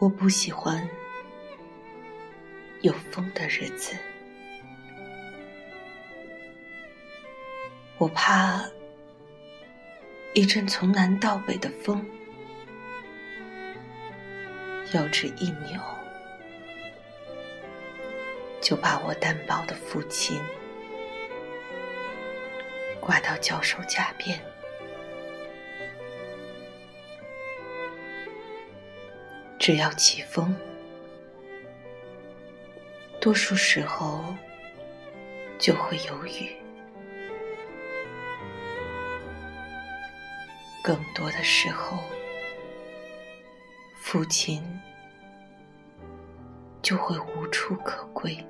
我不喜欢有风的日子，我怕一阵从南到北的风，腰肢一扭，就把我单薄的父亲挂到脚手架边。只要起风，多数时候就会有雨，更多的时候，父亲就会无处可归。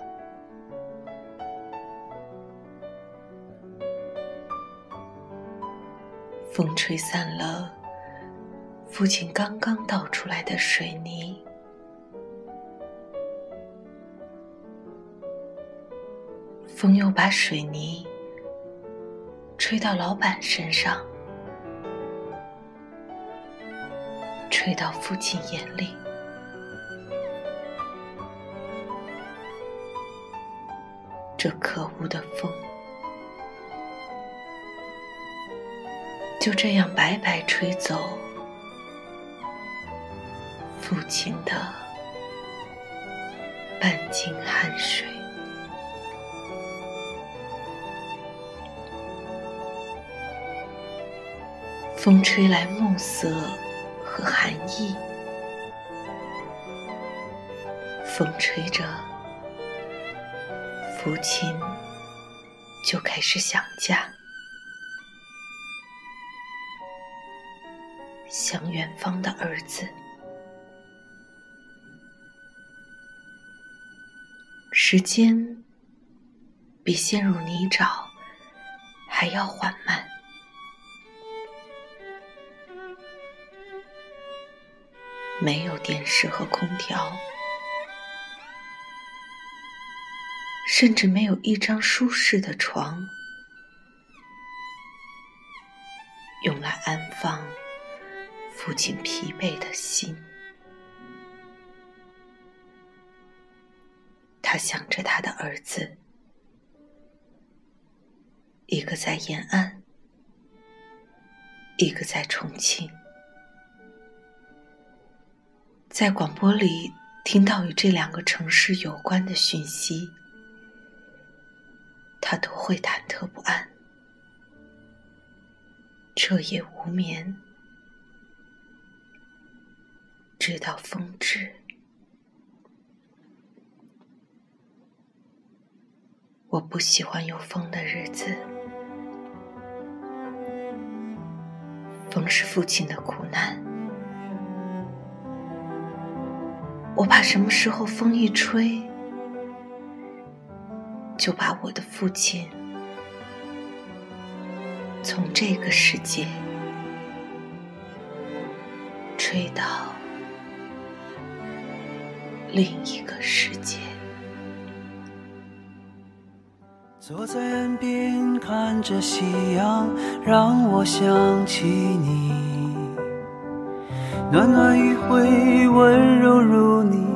风吹散了。父亲刚刚倒出来的水泥，风又把水泥吹到老板身上，吹到父亲眼里。这可恶的风，就这样白白吹走。父亲的半斤汗水，风吹来暮色和寒意，风吹着，父亲就开始想家，想远方的儿子。时间比陷入泥沼还要缓慢，没有电视和空调，甚至没有一张舒适的床，用来安放父亲疲惫的心。他想着他的儿子，一个在延安，一个在重庆。在广播里听到与这两个城市有关的讯息，他都会忐忑不安，彻夜无眠，直到风止。我不喜欢有风的日子，风是父亲的苦难。我怕什么时候风一吹，就把我的父亲从这个世界吹到另一个世界。坐在岸边看着夕阳，让我想起你。暖暖余晖，温柔如你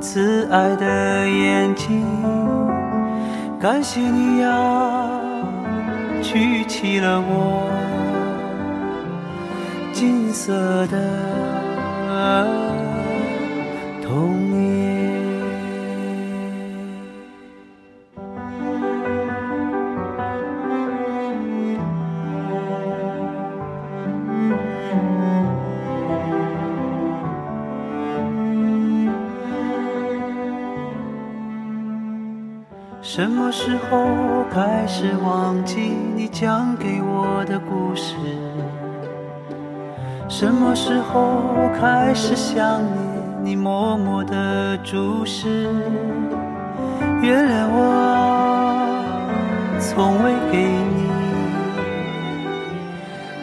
慈爱的眼睛。感谢你呀，举起了我金色的童什么时候开始忘记你讲给我的故事？什么时候开始想念你默默的注视？原谅我，从未给你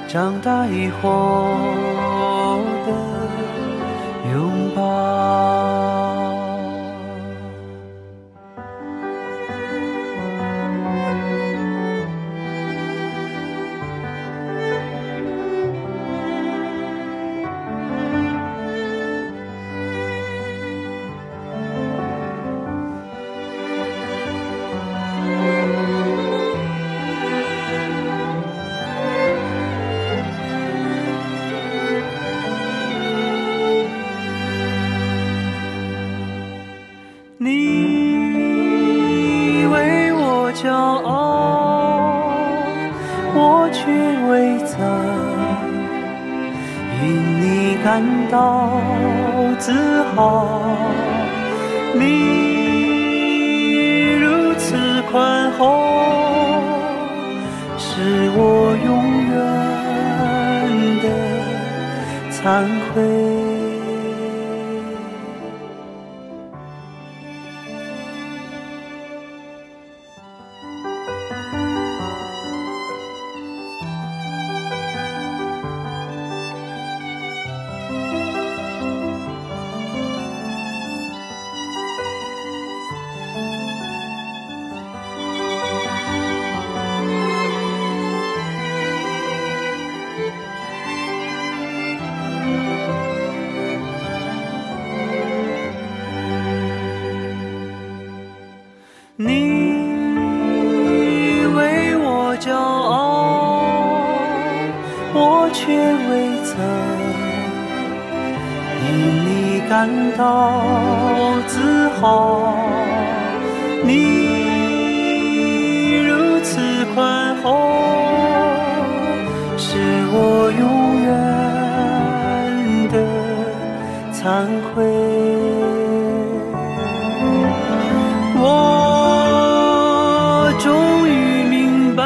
长大以后的感到自豪。你如此宽厚，是我永远的惭愧。感到自豪。你如此宽厚，是我永远的惭愧。我终于明白，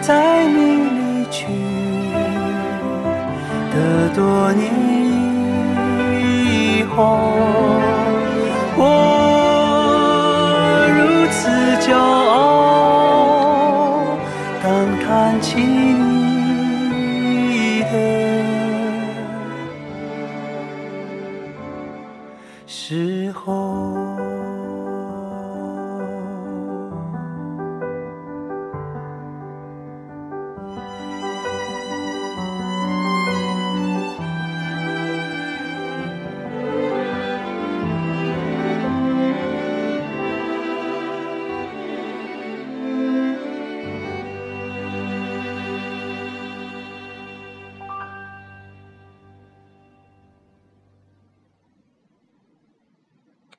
在你离去的多年，好我如此骄傲当谈起你的时候。